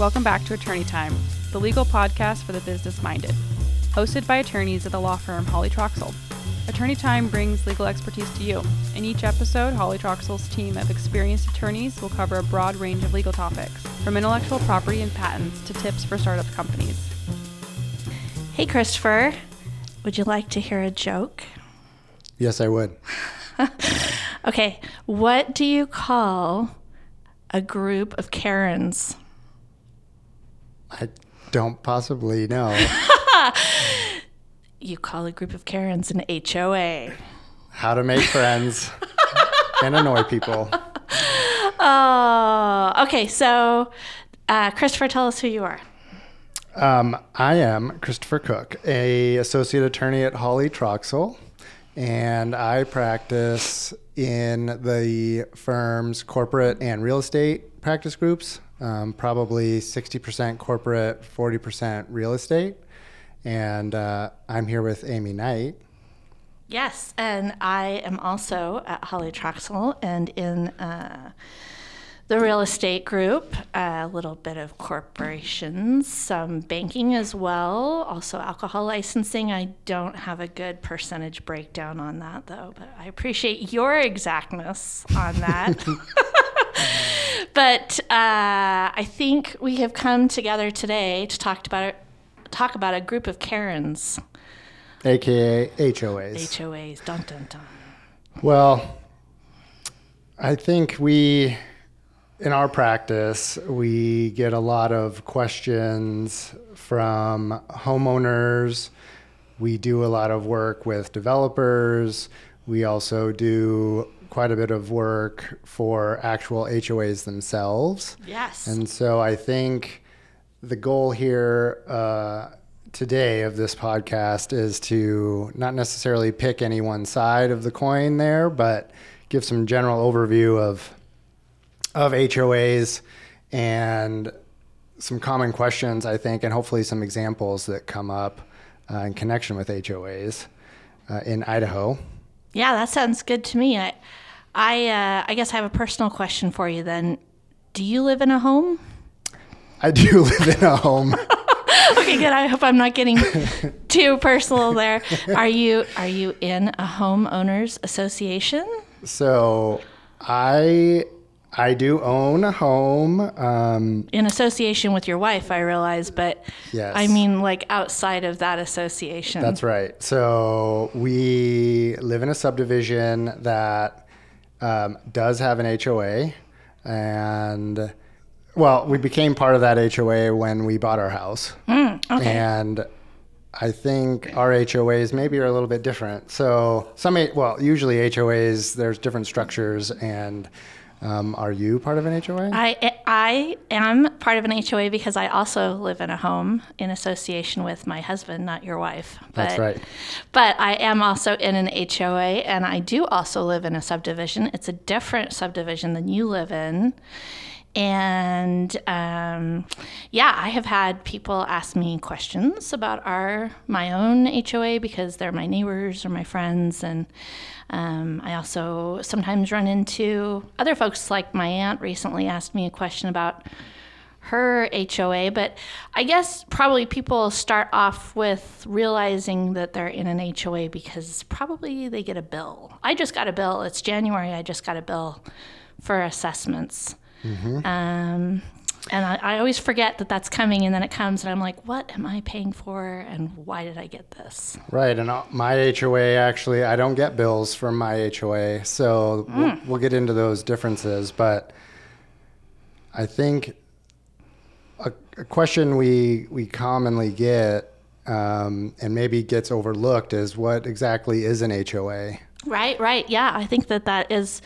Welcome back to Attorney Time, the legal podcast for the business minded. Hosted by attorneys at the law firm Hawley Troxell. Attorney Time brings legal expertise to you. In each episode, Hawley Troxell's team of experienced attorneys will cover a broad range of legal topics, from intellectual property and patents to tips for startup companies. Hey, Christopher, would you like to hear a joke? Yes, I would. Okay, what do you call a group of Karens? I don't possibly know. You call a group of Karens an HOA. How to make friends and annoy people. Oh, okay. So, uh, Christopher, tell us who you are. Um, I am Christopher Cook, a associate attorney at Hawley Troxell, and I practice in the firm's corporate and real estate practice groups. Um, probably 60% corporate, 40% real estate. And uh, I'm here with Amy Knight. Yes, and I am also at Hawley Troxell and in uh, the real estate group, a little bit of corporations, some banking as well, also alcohol licensing. I don't have a good percentage breakdown on that though, but I appreciate your exactness on that. but uh, I think we have come together today to talk about talk about a group of Karens, AKA HOAs. HOAs. Dun dun dun. Well, I think we, in our practice, we get a lot of questions from homeowners. We do a lot of work with developers. We also do quite a bit of work for actual HOAs themselves. Yes. And so I think the goal here uh, today of this podcast is to not necessarily pick any one side of the coin there, but give some general overview of of HOAs and some common questions, I think, and hopefully some examples that come up uh, in connection with HOAs uh, in Idaho. Yeah, that sounds good to me. I, I, uh, I guess I have a personal question for you. Then, do you live in a home? I do live in a home. Okay, good. I hope I'm not getting too personal there. Are you are you in a homeowners association? So I I do own a home. Um, In association with your wife, I realize, but Yes. I mean like outside of that association. that's right. So we live in a subdivision that um, does have an HOA, and well, we became part of that HOA when we bought our house, okay. and I think our HOAs maybe are a little bit different. So some, well, usually HOAs there's different structures, and um, are you part of an HOA? I, I am part of an HOA because I also live in a home in association with my husband, not your wife. That's right. But I am also in an HOA and I do also live in a subdivision. It's a different subdivision than you live in. And um, yeah, I have had people ask me questions about our my own HOA because they're my neighbors or my friends, and um, I also sometimes run into other folks. Like my aunt recently asked me a question about her HOA, but I guess probably people start off with realizing that they're in an HOA because probably they get a bill. I just got a bill. It's January. I just got a bill for assessments. Um, and I, I always forget that that's coming, and then it comes, and I'm like, what am I paying for, and why did I get this? Right, and uh, my HOA actually, I don't get bills from my HOA, so we'll, we'll get into those differences. But I think a, a question we we commonly get, um, and maybe gets overlooked, is what exactly is an HOA? Right, right. Yeah, I think that that is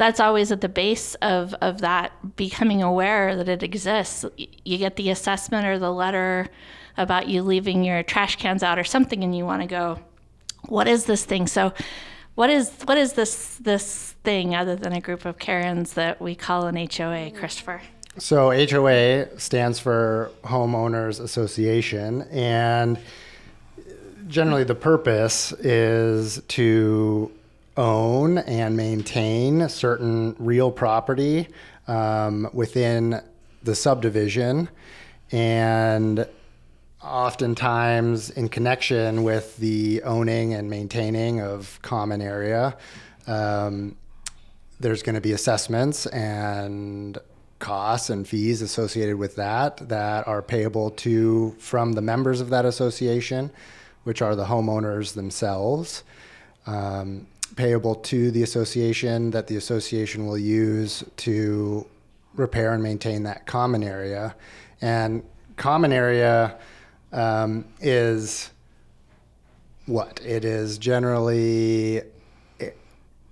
that's always at the base of of that becoming aware that it exists. You get the assessment or the letter about you leaving your trash cans out or something and you want to go, what is this thing? So what is what is this this thing other than a group of Karens that we call an HOA, Christopher? So HOA stands for Homeowners Association, and generally the purpose is to own and maintain certain real property um, within the subdivision, and oftentimes in connection with the owning and maintaining of common area, um, there's going to be assessments and costs and fees associated with that that are payable to from the members of that association, which are the homeowners themselves. Um, payable to the association that the association will use to repair and maintain that common area. And common area um, is what? It is generally eh,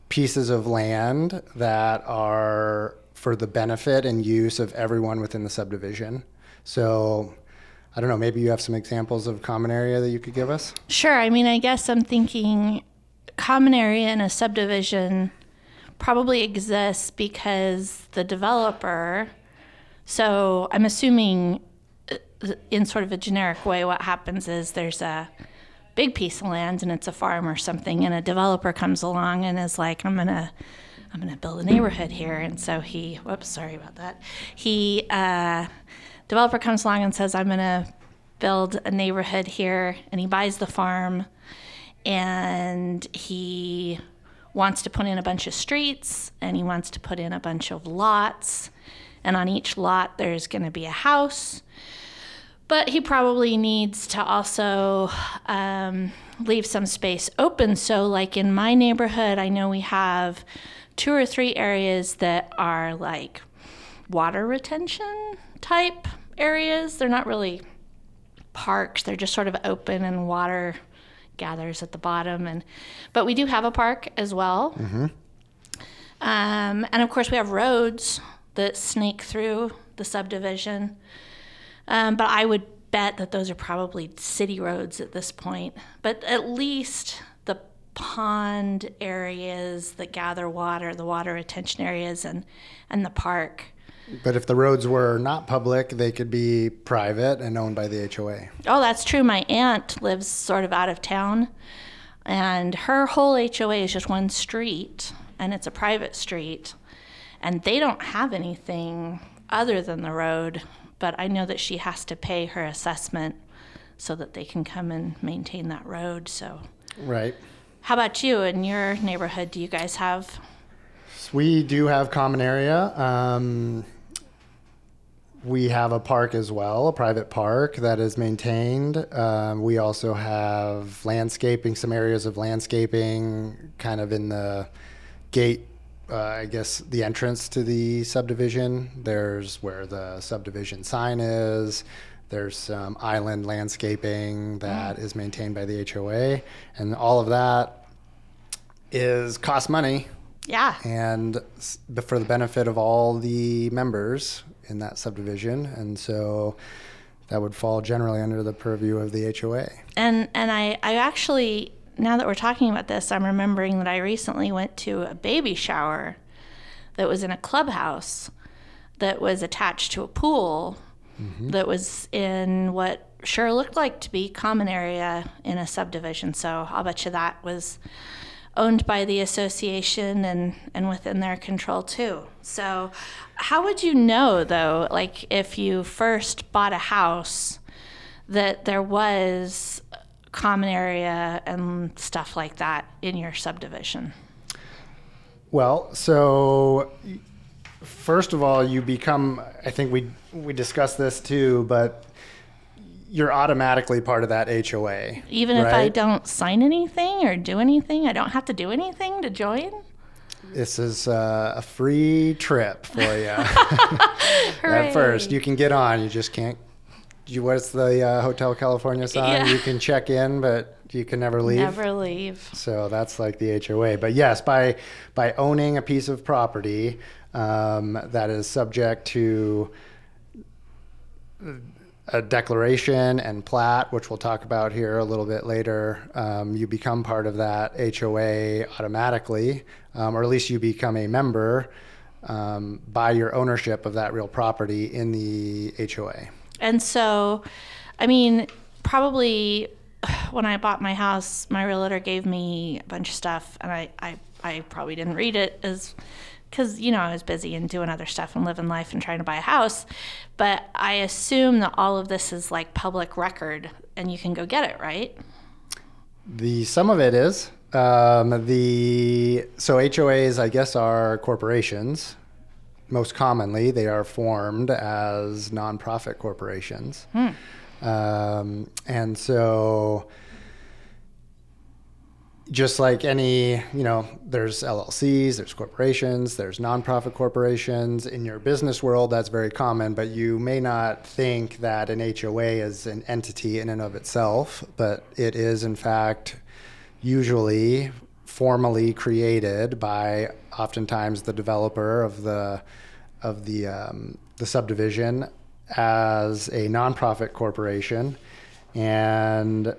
pieces of land that are for the benefit and use of everyone within the subdivision. So, I don't know, maybe you have some examples of common area that you could give us? Sure. I mean, I guess I'm thinking common area in a subdivision probably exists because the developer, so I'm assuming uh, in sort of a generic way, what happens is there's a big piece of land and it's a farm or something, and a developer comes along and is like, I'm going to I'm going to build a neighborhood here. And so he, whoops, sorry about that. He, uh, developer comes along and says, I'm going to build a neighborhood here. And he buys the farm and he wants to put in a bunch of streets and he wants to put in a bunch of lots. And on each lot, there's going to be a house. But he probably needs to also um, leave some space open. So, like in my neighborhood, I know we have two or three areas that are like water retention type areas. They're not really parks, they're just sort of open and water gathers at the bottom and but we do have a park as well mm-hmm. um, and of course we have roads that snake through the subdivision um, but i would bet that those are probably city roads at this point but at least the pond areas that gather water, the water retention areas, and and the park. But if the roads were not public, they could be private and owned by the HOA. Oh, that's true. My aunt lives sort of out of town, and her whole HOA is just one street, and it's a private street, and they don't have anything other than the road. But I know that she has to pay her assessment so that they can come and maintain that road. So. Right. How about you in your neighborhood? Do you guys have? We do have common area. Um, we have a park as well, a private park that is maintained. Um, we also have landscaping, some areas of landscaping kind of in the gate, uh, I guess, the entrance to the subdivision. There's where the subdivision sign is. There's some island landscaping that mm. is maintained by the HOA, and all of that is cost money. Yeah. And for the benefit of all the members in that subdivision, and so that would fall generally under the purview of the HOA. And and I I actually now that we're talking about this, I'm remembering that I recently went to a baby shower that was in a clubhouse that was attached to a pool mm-hmm. that was in what sure looked like to be common area in a subdivision. So I'll bet you that was owned by the association and, and within their control too. So how would you know though, like if you first bought a house that there was common area and stuff like that in your subdivision? Well, so first of all, you become. I think we we discussed this too, but you're automatically part of that HOA. Even right? if I don't sign anything or do anything, I don't have to do anything to join. This is uh, a free trip for you. At first, you can get on. You just can't. You, what's the uh, Hotel California sign? Yeah. You can check in, but you can never leave. Never leave. So that's like the HOA. But yes, by by owning a piece of property, um, that is subject to a declaration and plat, which we'll talk about here a little bit later. Um, you become part of that HOA automatically, um, or at least you become a member um, by your ownership of that real property in the HOA. And so, I mean, probably when I bought my house, my realtor gave me a bunch of stuff, and I, I, I probably didn't read it as because you know I was busy and doing other stuff and living life and trying to buy a house. But I assume that all of this is like public record, and you can go get it, right? The some of it is um, the so HOAs, I guess, are corporations. Most commonly, they are formed as nonprofit corporations, um, and so just like any, you know, there's LLCs, there's corporations, there's nonprofit corporations. In your business world, that's very common, but you may not think that an HOA is an entity in and of itself, but it is, in fact, usually formally created by oftentimes the developer of the of the um, the subdivision as a nonprofit corporation and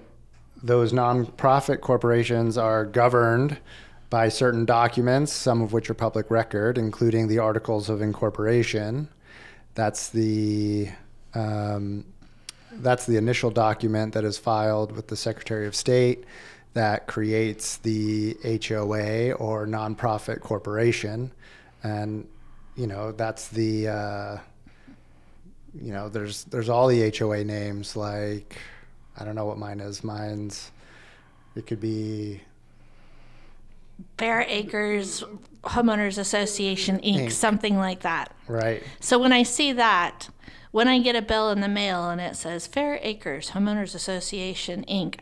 those nonprofit corporations are governed by certain documents, some of which are public record, including the Articles of Incorporation. That's the um, that's the initial document that is filed with the Secretary of State that creates the HOA or nonprofit corporation, and you know that's the uh, you know there's there's all the HOA names like I don't know what mine is. Mine's it could be Fair Acres Homeowners Association Inc., Inc. something like that. right. So when I see that, when I get a bill in the mail and it says Fair Acres Homeowners Association Inc.,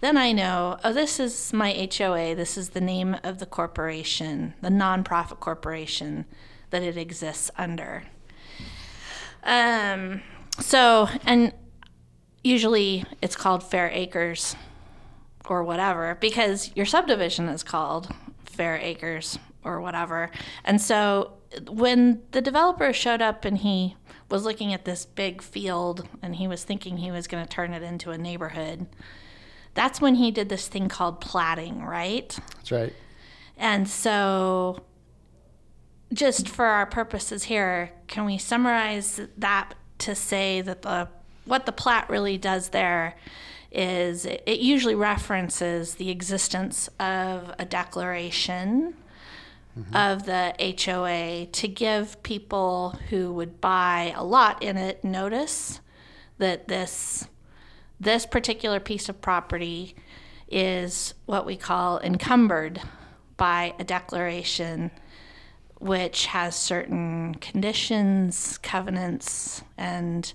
then I know, oh, this is my HOA. This is the name of the corporation, the nonprofit corporation that it exists under. Um, so, and usually it's called Fair Acres or whatever because your subdivision is called Fair Acres or whatever. And so when the developer showed up and he was looking at this big field and he was thinking he was going to turn it into a neighborhood, that's when he did this thing called platting, right? That's right. And so, just for our purposes here, can we summarize that to say that the what the plat really does there is it, it usually references the existence of a declaration mm-hmm. of the HOA to give people who would buy a lot in it notice that this this particular piece of property is what we call encumbered by a declaration which has certain conditions, covenants, and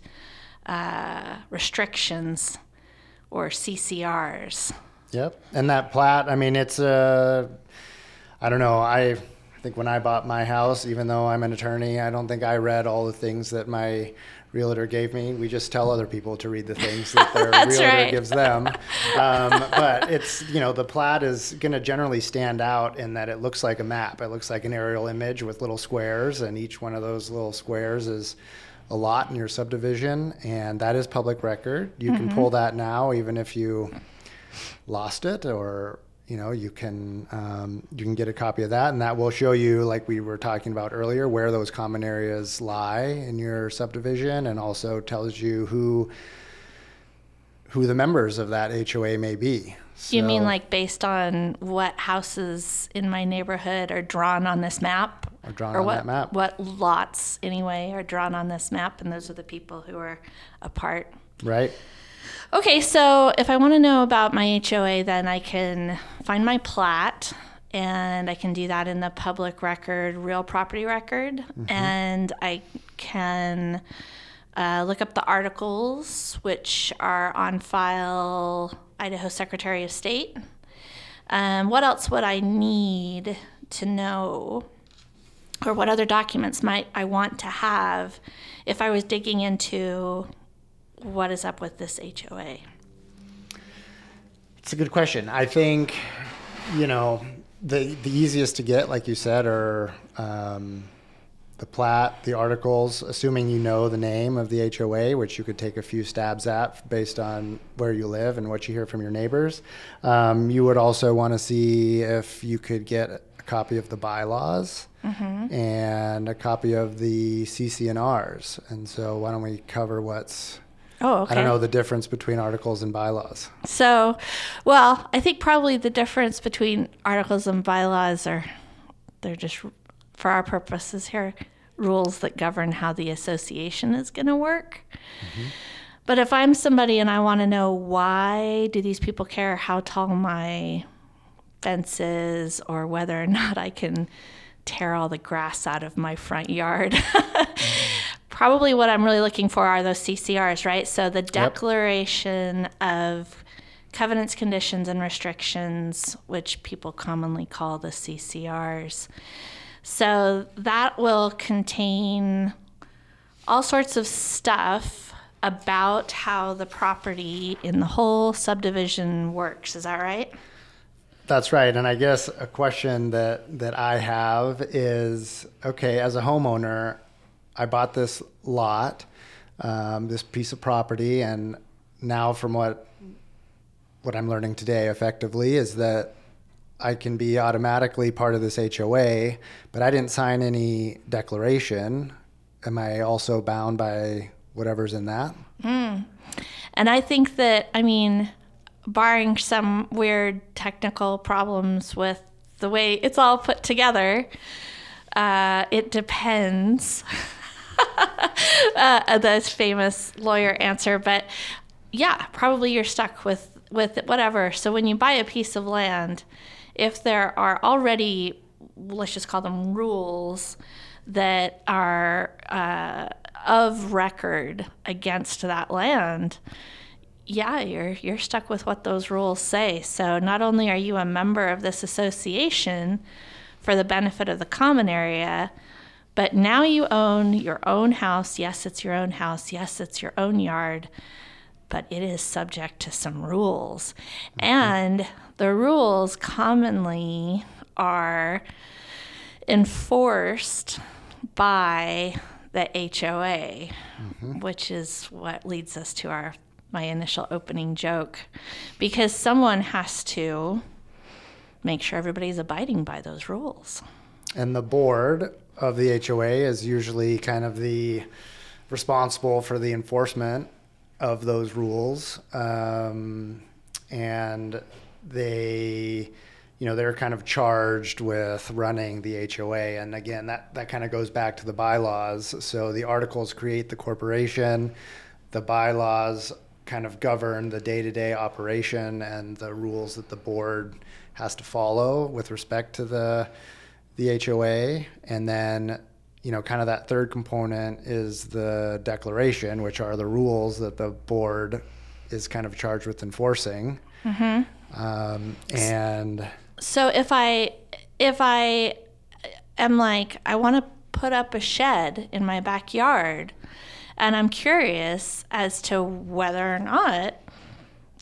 uh, restrictions or CCRs. Yep. And that plat, I mean, it's a, I don't know. I think when I bought my house, even though I'm an attorney, I don't think I read all the things that my realtor gave me. We just tell other people to read the things that their realtor right. gives them. Um, but it's, you know, the plat is going to generally stand out in that it looks like a map. It looks like an aerial image with little squares, and each one of those little squares is a lot in your subdivision, and that is public record. You can pull that now, even if you lost it or you know you can um, you can get a copy of that and that will show you like we were talking about earlier where those common areas lie in your subdivision and also tells you who who the members of that HOA may be. You mean like based on what houses in my neighborhood are drawn on this map? Are drawn or on what, that map. What lots, anyway, are drawn on this map, and those are the people who are a part. right? Okay, so if I want to know about my HOA, then I can find my plat, and I can do that in the public record, real property record, mm-hmm. and I can uh, look up the articles, which are on file, Idaho Secretary of State. Um, what else would I need to know? Or what other documents might I want to have if I was digging into what is up with this HOA? It's a good question. I think, you know, the the easiest to get, like you said, are um, the plat, the articles, assuming you know the name of the HOA, which you could take a few stabs at based on where you live and what you hear from your neighbors. Um, you would also want to see if you could get a copy of the bylaws and a copy of the CC&Rs. And so, why don't we cover what's Oh, okay. I don't know the difference between articles and bylaws. So, well, I think probably the difference between articles and bylaws are they're just for our purposes here, rules that govern how the association is going to work. Mm-hmm. But if I'm somebody and I want to know why do these people care how tall my fence is or whether or not I can tear all the grass out of my front yard. Mm-hmm. Probably what I'm really looking for are those CCRs, right? So the declaration of covenants, conditions, and restrictions, which people commonly call the CCRs. So that will contain all sorts of stuff about how the property in the whole subdivision works. Is that right? That's right. And I guess a question that, that I have is okay, as a homeowner, I bought this lot, um, this piece of property, and now from what what I'm learning today effectively is that I can be automatically part of this HOA, but I didn't sign any declaration. Am I also bound by whatever's in that? And I think that, I mean, barring some weird technical problems with the way it's all put together, uh, it depends. uh, the famous lawyer answer, but yeah, probably you're stuck with with whatever. So when you buy a piece of land, if there are already, let's just call them rules that are uh, of record against that land, yeah, you're you're stuck with what those rules say. So not only are you a member of this association for the benefit of the common area, but now you own your own house. Yes, it's your own house. Yes, it's your own yard, but it is subject to some rules. Mm-hmm. And the rules commonly are enforced by the HOA, mm-hmm. which is what leads us to our my initial opening joke because someone has to make sure everybody's abiding by those rules. And the board of the HOA is usually kind of the responsible for the enforcement of those rules. Um, and they, you know, they're kind of charged with running the HOA. And again, that, that kind of goes back to the bylaws. So the articles create the corporation, the bylaws kind of govern the day to day operation and the rules that the board has to follow with respect to the the HOA, and then you know, kind of that third component is the declaration, which are the rules that the board is kind of charged with enforcing. Um, and So if I if I am like I want to put up a shed in my backyard and I'm curious as to whether or not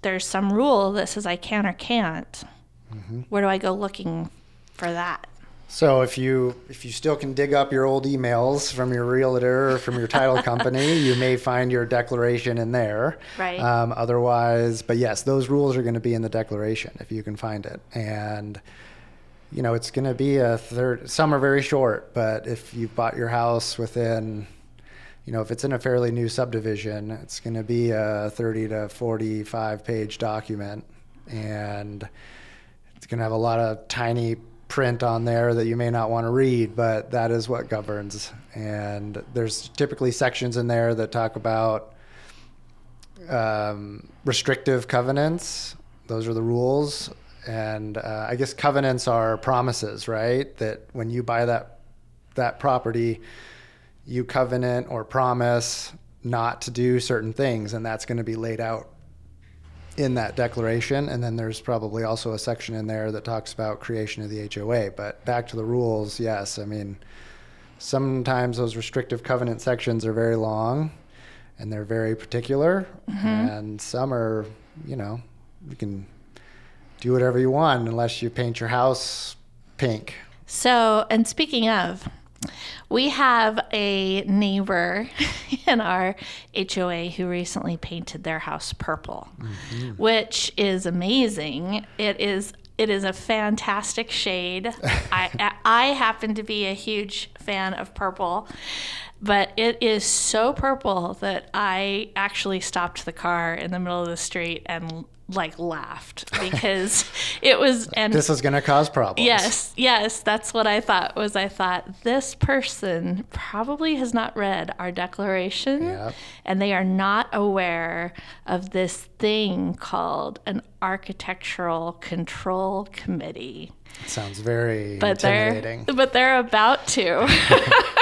there's some rule that says I can or can't. Where do I go looking for that? So if you if you still can dig up your old emails from your realtor or from your title company, you may find your declaration in there. Right. Um, otherwise, but yes, those rules are going to be in the declaration if you can find it. And you know, it's going to be a third. Some are very short, but if you bought your house within, you know, if it's in a fairly new subdivision, it's going to be a 30 to 45 page document, and it's going to have a lot of tiny print on there that you may not want to read, but that is what governs. And there's typically sections in there that talk about um, restrictive covenants. Those are the rules. And uh, I guess covenants are promises, right? That when you buy that that property, you covenant or promise not to do certain things, and that's going to be laid out in that declaration. And then there's probably also a section in there that talks about creation of the HOA. But back to the rules, yes. I mean, sometimes those restrictive covenant sections are very long and they're very particular, mm-hmm. and some are, you know, you can do whatever you want unless you paint your house pink. So, and speaking of, we have a neighbor in our HOA who recently painted their house purple, mm-hmm. which is amazing. It is it is a fantastic shade. I I happen to be a huge fan of purple, but it is so purple that I actually stopped the car in the middle of the street and like laughed because it was and This is going to cause problems. Yes, yes, that's what I thought. Was I thought this person probably has not read our declaration, Yep. and they are not aware of this thing called an architectural control committee. Sounds very But they're but they're about to.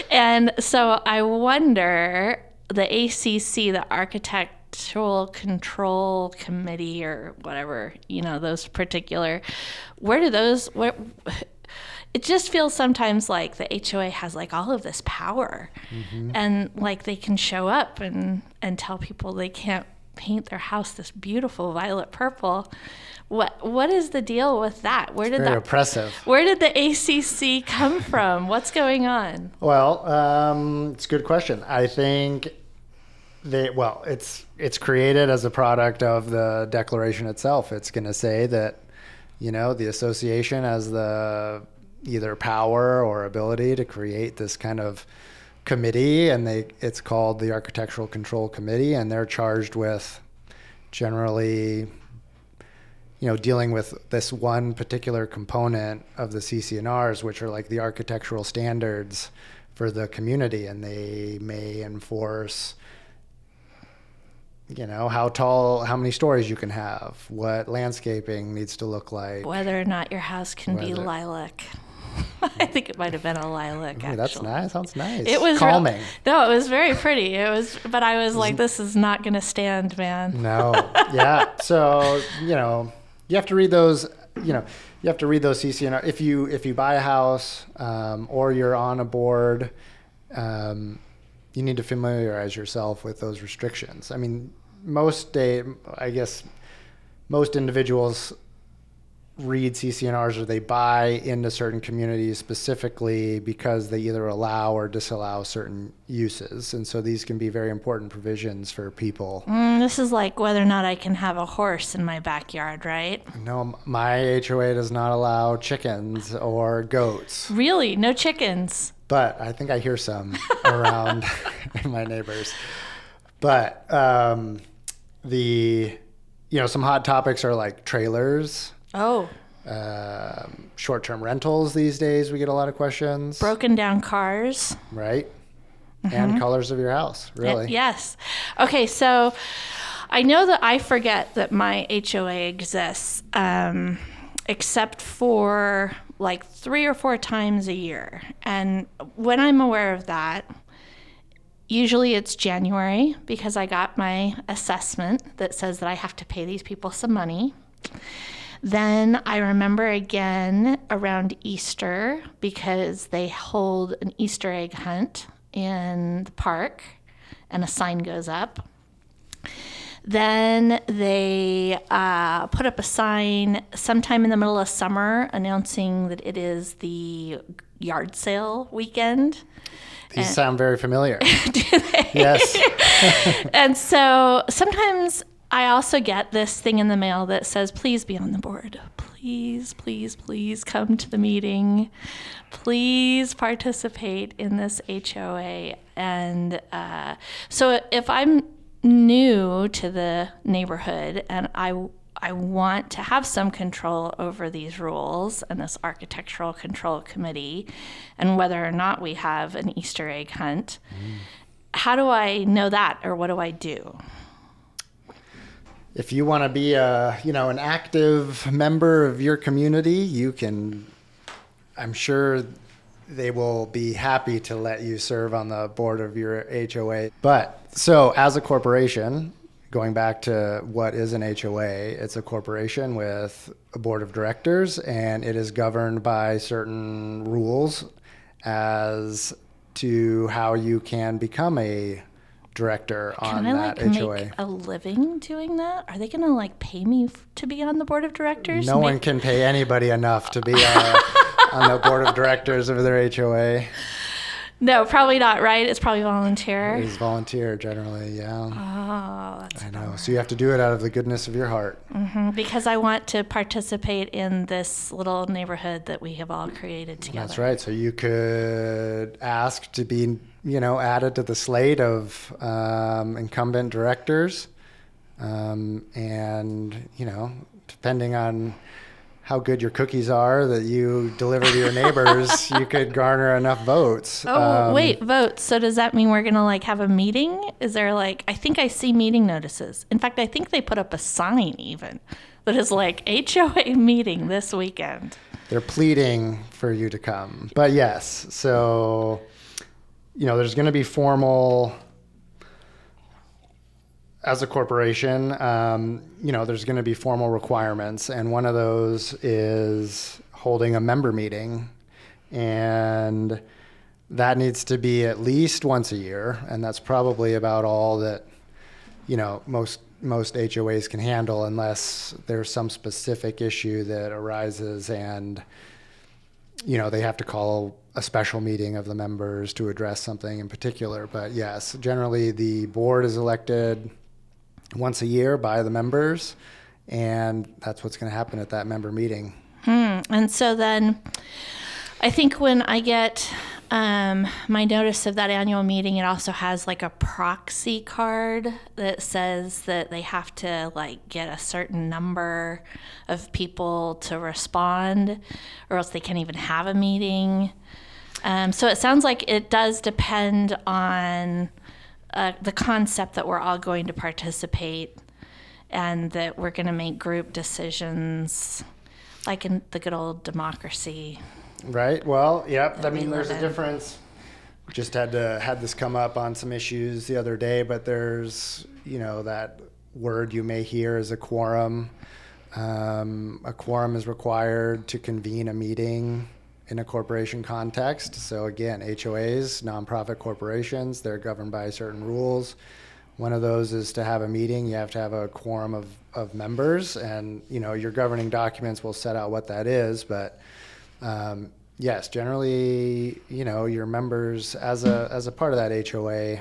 and so I wonder the ACC, the Architectural Control Committee, or whatever you know, those particular, where do those where? It just feels sometimes like the HOA has like all of this power, and like they can show up and and tell people they can't paint their house this beautiful violet purple. What what is the deal with that? Where did Very that oppressive. where did the ACC come from? What's going on? Well, um, it's a good question. I think they well, it's it's created as a product of the declaration itself. It's going to say that you know the association has the either power or ability to create this kind of committee, and they it's called the Architectural Control Committee, and they're charged with generally you know, dealing with this one particular component of the CC&Rs, which are like the architectural standards for the community, and they may enforce, you know, how tall, how many stories you can have, what landscaping needs to look like. Whether or not your house can be lilac. I think it might have been a lilac. Ooh, Actually. that's nice. Sounds nice. It was real- calming. no, it was very pretty. It was, but I was like, this is not going to stand, man. No. Yeah. So, you know, you have to read those, you know, you have to read those CC&R. If you, if you buy a house um, or you're on a board, um, you need to familiarize yourself with those restrictions. I mean, most day, I guess most individuals read CC&Rs or they buy into certain communities specifically because they either allow or disallow certain uses. And so these can be very important provisions for people. Mm, this is like whether or not I can have a horse in my backyard, right? No, my HOA does not allow chickens or goats, Really, no chickens. but I think I hear some around my neighbors. But um, the, you know, some hot topics are like trailers, Oh, um, short-term rentals these days. We get a lot of questions, broken down cars. right? And colors of your house, really. Yes. Okay, so I know that I forget that my HOA exists, um, except for like three or four times a year. And when I'm aware of that, usually it's January because I got my assessment that says that I have to pay these people some money. Then I remember again around Easter because they hold an Easter egg hunt in the park and a sign goes up. Then they uh, put up a sign sometime in the middle of summer announcing that it is the yard sale weekend. These sound very familiar. Yes. And so sometimes I also get this thing in the mail that says, please be on the board. Please, please, please come to the meeting. Please participate in this HOA. And uh, so if I'm new to the neighborhood and I I want to have some control over these rules and this architectural control committee and whether or not we have an Easter egg hunt. How do I know that or what do I do? if you want to be a you know an active member of your community you can i'm sure they will be happy to let you serve on the board of your hoa but so as a corporation going back to what is an hoa it's a corporation with a board of directors and it is governed by certain rules as to how you can become a director on Can I that like hoa make a living doing that? Are they gonna like pay me f- to be on the board of directors? No Ma- one can pay anybody enough to be uh, on the board of directors of their HOA. No, probably not. Right? It's probably volunteer. It's volunteer generally, yeah. Oh, that's I know. So you have to do it out of the goodness of your heart. Mm-hmm. because I want to participate in this little neighborhood that we have all created together. That's right. So you could ask to be, you know, added to the slate of um, incumbent directors. Um, and, you know, depending on how good your cookies are that you deliver to your neighbors, you could garner enough votes. Oh, Um, wait, votes. So does that mean we're going to like have a meeting? Is there like, I think I see meeting notices. In fact, I think they put up a sign even that is like HOA meeting this weekend. They're pleading for you to come. But yes, so, you know, there's going to be formal as a corporation, um, you know, there's going to be formal requirements, and one of those is holding a member meeting, and that needs to be at least once a year, and that's probably about all that, you know, most most HOAs can handle, unless there's some specific issue that arises, and you know, they have to call a special meeting of the members to address something in particular. But yes, generally the board is elected once a year by the members, and that's what's going to happen at that member meeting. And so then I think when I get um, my notice of that annual meeting, it also has like a proxy card that says that they have to like get a certain number of people to respond, or else they can't even have a meeting. Um, so it sounds like it does depend on uh, the concept that we're all going to participate and that we're going to make group decisions like in the good old democracy. Right. Well, yep. I mean, there's a difference. We just had to had this come up on some issues the other day, but there's you know that word you may hear is a quorum. Um, a quorum is required to convene a meeting in a corporation context. So again, HOAs, nonprofit corporations, they're governed by certain rules. One of those is to have a meeting. You have to have a quorum of, of members, and you know your governing documents will set out what that is. But um, yes, generally, you know, your members as a as a part of that HOA,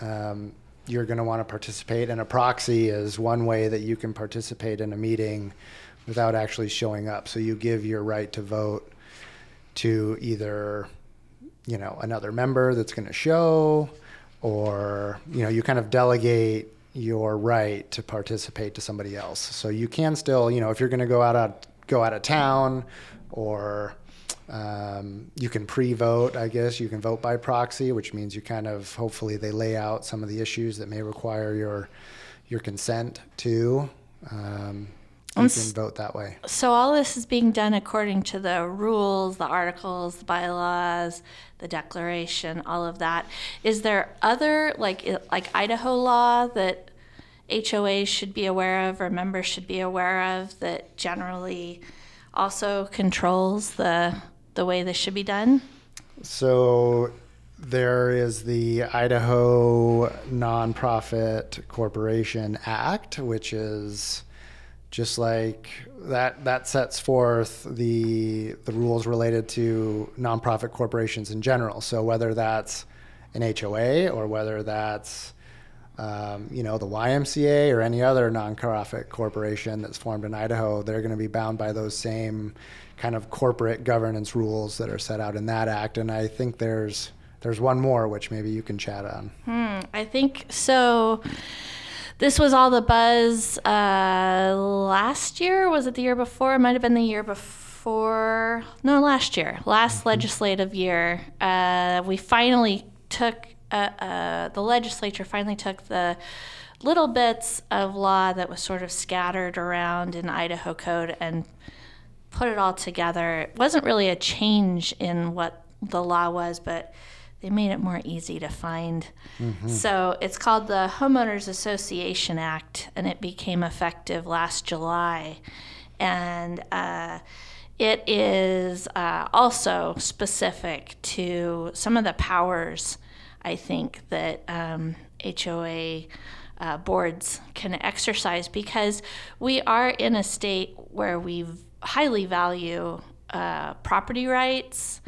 um, you're going to want to participate, and a proxy is one way that you can participate in a meeting without actually showing up. So you give your right to vote to either, you know, another member that's going to show, or you know, you kind of delegate your right to participate to somebody else. So you can still, you know, if you're going to go out of go out of town, or um, you can pre-vote. I guess you can vote by proxy, which means you kind of hopefully they lay out some of the issues that may require your your consent to. Um, you can vote that way. So all this is being done according to the rules, the articles, the bylaws, the declaration, all of that. Is there other like like Idaho law that HOAs should be aware of or members should be aware of that generally also controls the the way this should be done? So there is the Idaho Nonprofit Corporation Act, which is just like that that sets forth the the rules related to nonprofit corporations in general. So whether that's an HOA or whether that's um, you know the YMCA or any other nonprofit corporation that's formed in Idaho, they're going to be bound by those same kind of corporate governance rules that are set out in that act. And I think there's there's one more which maybe you can chat on. I think so. This was all the buzz uh, last year. Was it the year before? It might have been the year before. No, last year. Last legislative year. Uh, we finally took, uh, uh, the legislature finally took the little bits of law that was sort of scattered around in Idaho code and put it all together. It wasn't really a change in what the law was, but they made it more easy to find. So it's called the Homeowners Association Act, and it became effective last July. And uh, it is uh, also specific to some of the powers, I think, that um, HOA uh, boards can exercise because we are in a state where we highly value uh, property rights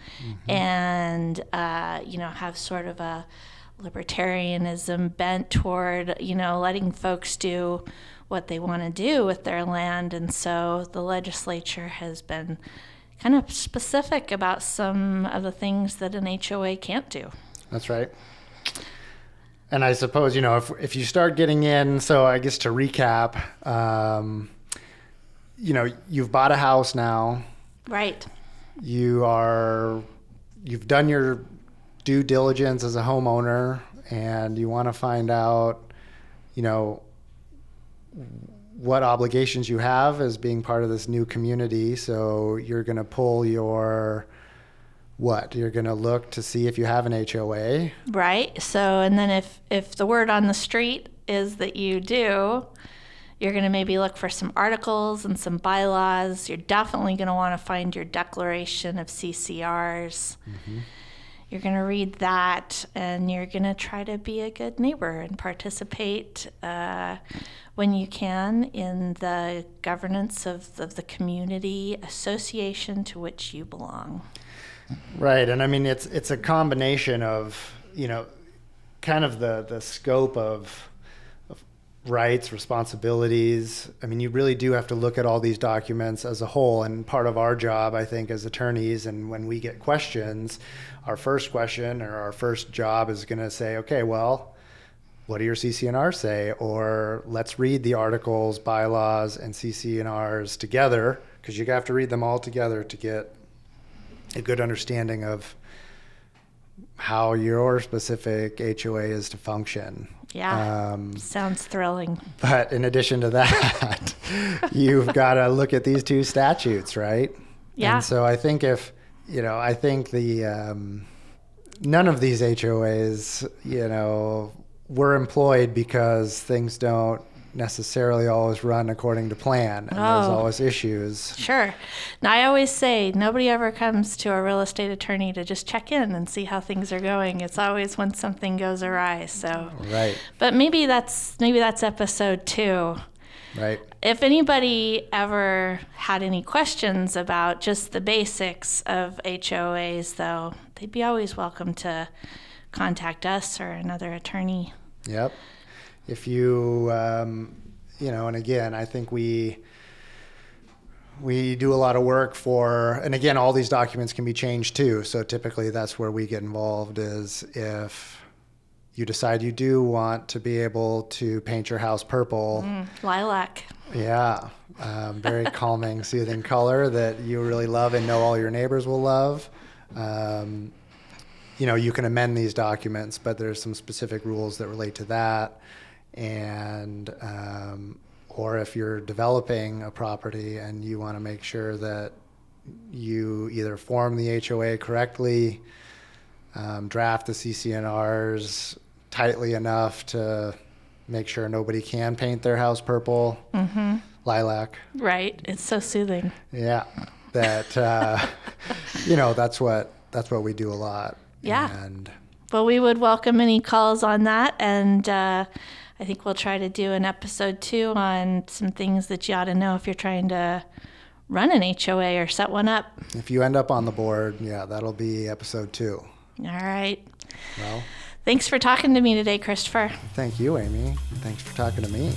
and uh, you know have sort of a libertarianism bent toward you know letting folks do what they want to do with their land and so the legislature has been kind of specific about some of the things that an HOA can't do. That's right. and I suppose you know if if you start getting in, so I guess to recap, um, you know, you've bought a house now. Right. You are, you've done your due diligence as a homeowner, and you want to find out, you know, what obligations you have as being part of this new community. So you're going to pull your what? You're going to look to see if you have an HOA. Right. So, and then if if the word on the street is that you do, you're going to maybe look for some articles and some bylaws. You're definitely going to want to find your declaration of CC&Rs. You're going to read that and you're going to try to be a good neighbor and participate uh, when you can in the governance of, of the community association to which you belong. Right, and I mean it's it's a combination of you know, kind of the the scope of rights, responsibilities. I mean, you really do have to look at all these documents as a whole. And part of our job, I think, as attorneys, and when we get questions, our first question or our first job is going to say, okay, well, what do your CC&R say? Or let's read the articles, bylaws, and CC&Rs together because you have to read them all together to get a good understanding of how your specific HOA is to function. Yeah. Um, Sounds thrilling. but in addition to that, you've got to look at these two statutes, right? Yeah. And so I think if, you know, I think the, um, none of these HOAs, you know, were employed because things don't necessarily always run according to plan and there's Oh. always issues. Sure. Now, I always say nobody ever comes to a real estate attorney to just check in and see how things are going. It's always when something goes awry. So, Right, but maybe that's maybe that's episode two. right. If anybody ever had any questions about just the basics of HOAs, though, they'd be always welcome to contact us or another attorney. Yep. If you, um, you know, and again, I think we we do a lot of work for, and again, all these documents can be changed too. So typically, that's where we get involved. Is if you decide you do want to be able to paint your house purple, Lilac. yeah, um, very calming, soothing color that you really love and know all your neighbors will love. Um, you know, you can amend these documents, but there's some specific rules that relate to that. And, um, or if you're developing a property and you want to make sure that you either form the HOA correctly, um, draft the CC&Rs tightly enough to make sure nobody can paint their house purple, lilac. Right. It's so soothing. Yeah, that uh, you know that's what that's what we do a lot. Yeah. and Well, we would welcome any calls on that. And uh, I think we'll try to do an episode two on some things that you ought to know if you're trying to run an HOA or set one up. if you end up on the board, yeah, that'll be episode two. All right. Well, Thanks for talking to me today, Christopher. thank you, Amy. Thanks for talking to me.